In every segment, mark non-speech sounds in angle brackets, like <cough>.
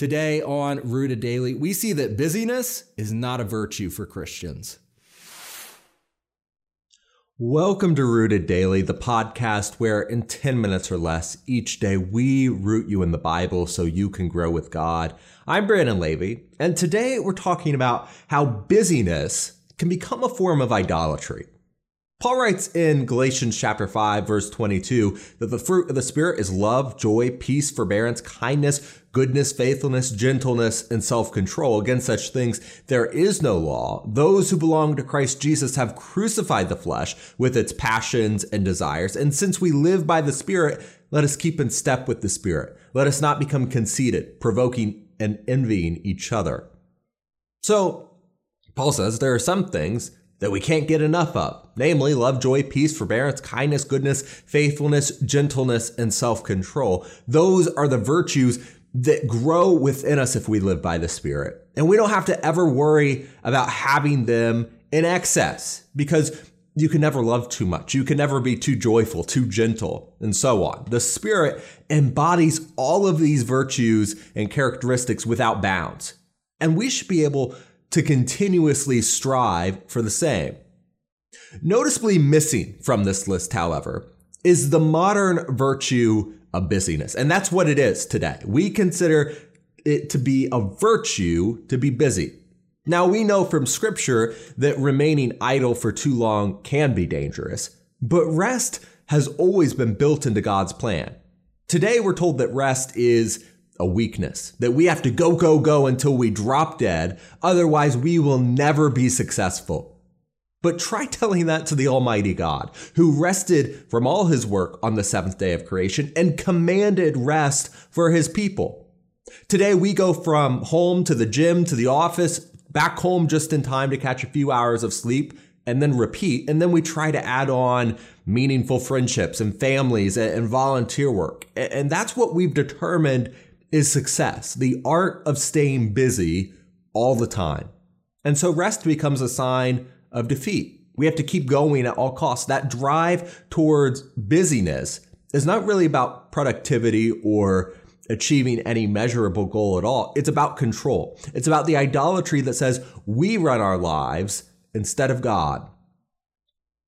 Today on Rooted Daily, we see that busyness is not a virtue for Christians. Welcome to Rooted Daily, the podcast where in 10 minutes or less each day we root you in the Bible so you can grow with God. I'm Brandon Levy, and today we're talking about how busyness can become a form of idolatry. Paul writes in Galatians chapter 5 verse 22 that the fruit of the spirit is love, joy, peace, forbearance, kindness, goodness, faithfulness, gentleness, and self-control. Against such things there is no law. Those who belong to Christ Jesus have crucified the flesh with its passions and desires. And since we live by the spirit, let us keep in step with the spirit. Let us not become conceited, provoking and envying each other. So Paul says there are some things that we can't get enough of, namely love, joy, peace, forbearance, kindness, goodness, faithfulness, gentleness, and self control. Those are the virtues that grow within us if we live by the Spirit. And we don't have to ever worry about having them in excess because you can never love too much. You can never be too joyful, too gentle, and so on. The Spirit embodies all of these virtues and characteristics without bounds. And we should be able to continuously strive for the same. Noticeably missing from this list, however, is the modern virtue of busyness. And that's what it is today. We consider it to be a virtue to be busy. Now, we know from scripture that remaining idle for too long can be dangerous, but rest has always been built into God's plan. Today, we're told that rest is a weakness, that we have to go, go, go until we drop dead. Otherwise, we will never be successful. But try <laughs> telling that to the Almighty God, who rested from all his work on the seventh day of creation and commanded rest for his people. Today, we go from home to the gym to the office, back home just in time to catch a few hours of sleep, and then repeat. And then we try to add on meaningful friendships and families and volunteer work. And that's what we've determined is success, the art of staying busy all the time. And so rest becomes a sign of defeat. We have to keep going at all costs. That drive towards busyness is not really about productivity or achieving any measurable goal at all. It's about control. It's about the idolatry that says we run our lives instead of God.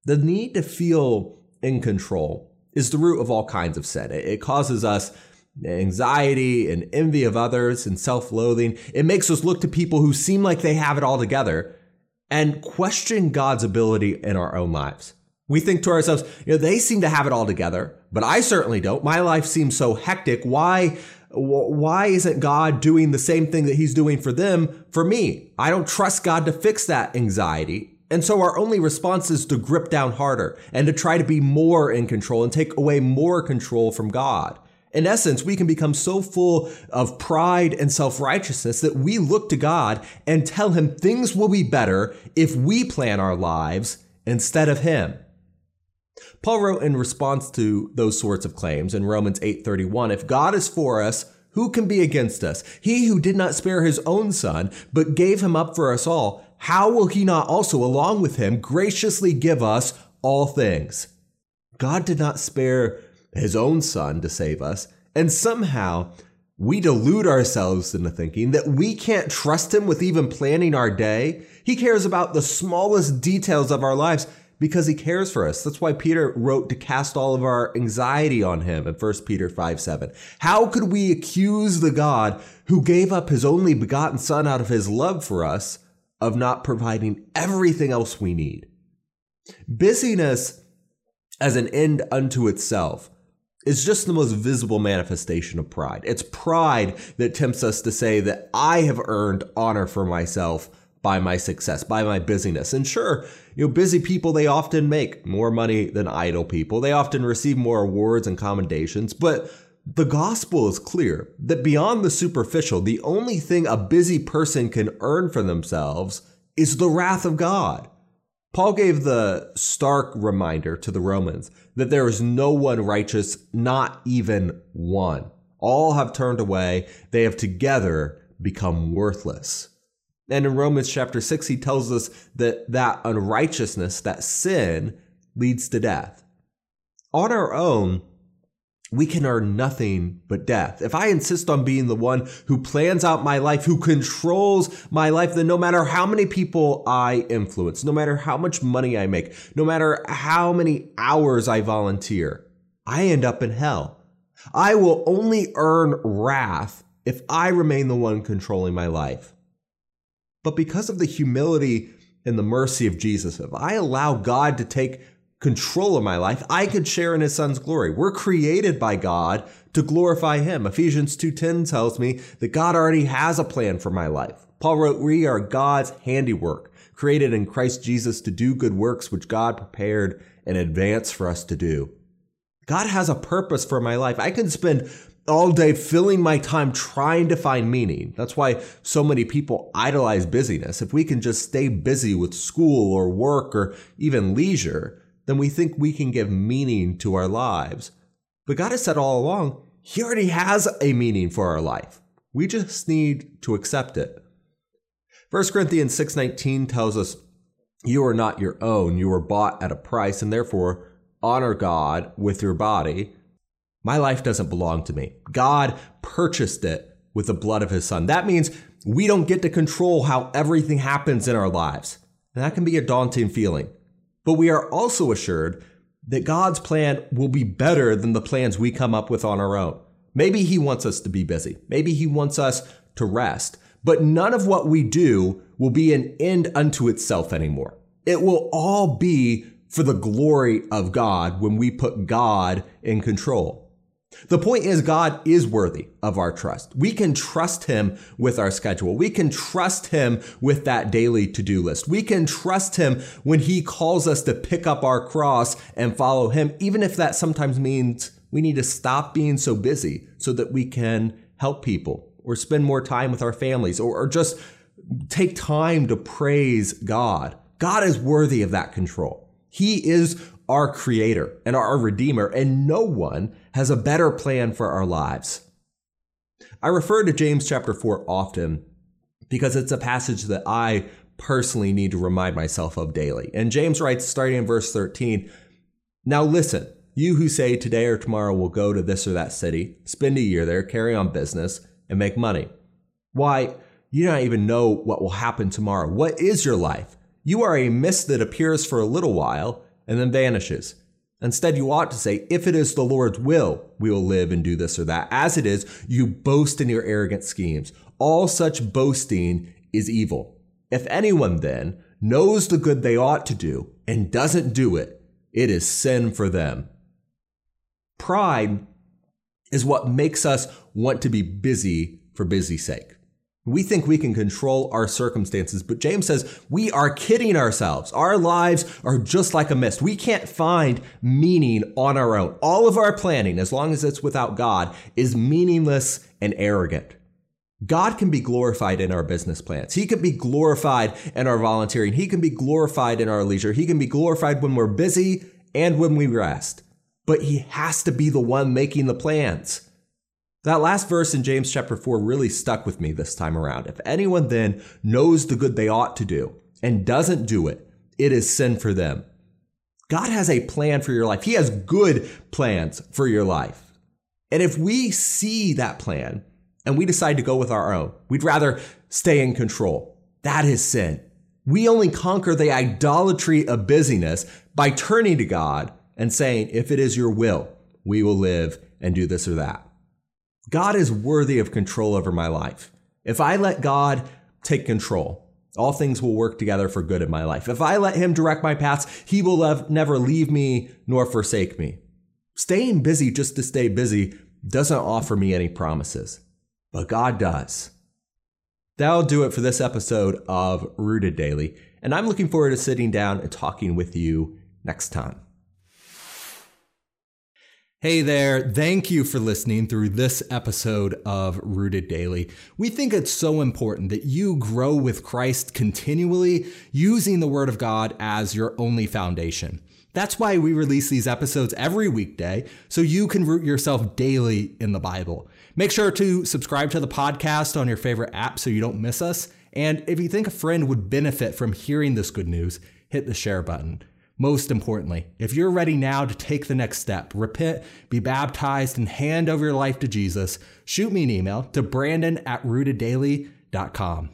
The need to feel in control is the root of all kinds of sin. It causes us anxiety and envy of others and self loathing. It makes us look to people who seem like they have it all together and question God's ability in our own lives. We think to ourselves, you know, they seem to have it all together, but I certainly don't. My life seems so hectic. Why? Why isn't God doing the same thing that He's doing for them for me? I don't trust God to fix that anxiety. And so our only response is to grip down harder and to try to be more in control and take away more control from God. In essence, we can become so full of pride and self righteousness that we look to God and tell Him things will be better if we plan our lives instead of Him. Paul wrote in response to those sorts of claims in Romans 8:31, if God is for us, who can be against us? He who did not spare his own son, but gave him up for us all, how will he not also along with him graciously give us all things? God did not spare his own son to save us, and somehow we delude ourselves into thinking that we can't trust him with even planning our day. He cares about the smallest details of our lives because he cares for us. That's why Peter wrote to cast all of our anxiety on him in 1 Peter 5 7. How could we accuse the God who gave up his only begotten son out of his love for us of not providing everything else we need? Busyness as an end unto itself is just the most visible manifestation of pride. It's pride that tempts us to say that I have earned honor for myself by my success, by my busyness. And sure, you know, busy people, they often make more money than idle people. They often receive more awards and commendations, but the gospel is clear that beyond the superficial, the only thing a busy person can earn for themselves is the wrath of God. Paul gave the stark reminder to the Romans that there is no one righteous, not even one. All have turned away, they have together become worthless. And in Romans chapter 6, he tells us that that unrighteousness, that sin, leads to death. On our own, we can earn nothing but death. If I insist on being the one who plans out my life, who controls my life, then no matter how many people I influence, no matter how much money I make, no matter how many hours I volunteer, I end up in hell. I will only earn wrath if I remain the one controlling my life. But because of the humility and the mercy of Jesus, if I allow God to take control of my life, I could share in his son's glory. We're created by God to glorify him. Ephesians 2:10 tells me that God already has a plan for my life. Paul wrote, "We are God's handiwork, created in Christ Jesus to do good works which God prepared in advance for us to do." God has a purpose for my life. I can spend all day filling my time trying to find meaning. That's why so many people idolize busyness. If we can just stay busy with school or work or even leisure, then we think we can give meaning to our lives. But God has said all along, He already has a meaning for our life. We just need to accept it. 1 Corinthians 6:19 tells us, "You are not your own, you were bought at a price, and therefore honor God with your body." My life doesn't belong to me. God purchased it with the blood of his son. That means we don't get to control how everything happens in our lives. And that can be a daunting feeling. But we are also assured that God's plan will be better than the plans we come up with on our own. Maybe He wants us to be busy. Maybe He wants us to rest. But none of what we do will be an end unto itself anymore. It will all be for the glory of God when we put God in control. The point is, God is worthy of our trust. We can trust Him with our schedule. We can trust Him with that daily to do list. We can trust Him when He calls us to pick up our cross and follow Him, even if that sometimes means we need to stop being so busy so that we can help people or spend more time with our families or, or just take time to praise God. God is worthy of that control. He is our creator and our redeemer, and no one has a better plan for our lives. I refer to James chapter 4 often because it's a passage that I personally need to remind myself of daily. And James writes, starting in verse 13, Now listen, you who say today or tomorrow will go to this or that city, spend a year there, carry on business, and make money. Why, you don't even know what will happen tomorrow. What is your life? You are a mist that appears for a little while and then vanishes. Instead, you ought to say, if it is the Lord's will, we will live and do this or that. As it is, you boast in your arrogant schemes. All such boasting is evil. If anyone then knows the good they ought to do and doesn't do it, it is sin for them. Pride is what makes us want to be busy for busy sake. We think we can control our circumstances, but James says we are kidding ourselves. Our lives are just like a mist. We can't find meaning on our own. All of our planning, as long as it's without God, is meaningless and arrogant. God can be glorified in our business plans. He can be glorified in our volunteering. He can be glorified in our leisure. He can be glorified when we're busy and when we rest. But he has to be the one making the plans. That last verse in James chapter 4 really stuck with me this time around. If anyone then knows the good they ought to do and doesn't do it, it is sin for them. God has a plan for your life. He has good plans for your life. And if we see that plan and we decide to go with our own, we'd rather stay in control. That is sin. We only conquer the idolatry of busyness by turning to God and saying, if it is your will, we will live and do this or that. God is worthy of control over my life. If I let God take control, all things will work together for good in my life. If I let Him direct my paths, He will never leave me nor forsake me. Staying busy just to stay busy doesn't offer me any promises, but God does. That'll do it for this episode of Rooted Daily, and I'm looking forward to sitting down and talking with you next time. Hey there, thank you for listening through this episode of Rooted Daily. We think it's so important that you grow with Christ continually using the Word of God as your only foundation. That's why we release these episodes every weekday so you can root yourself daily in the Bible. Make sure to subscribe to the podcast on your favorite app so you don't miss us. And if you think a friend would benefit from hearing this good news, hit the share button. Most importantly, if you're ready now to take the next step, repent, be baptized, and hand over your life to Jesus, shoot me an email to brandon at rooteddaily.com.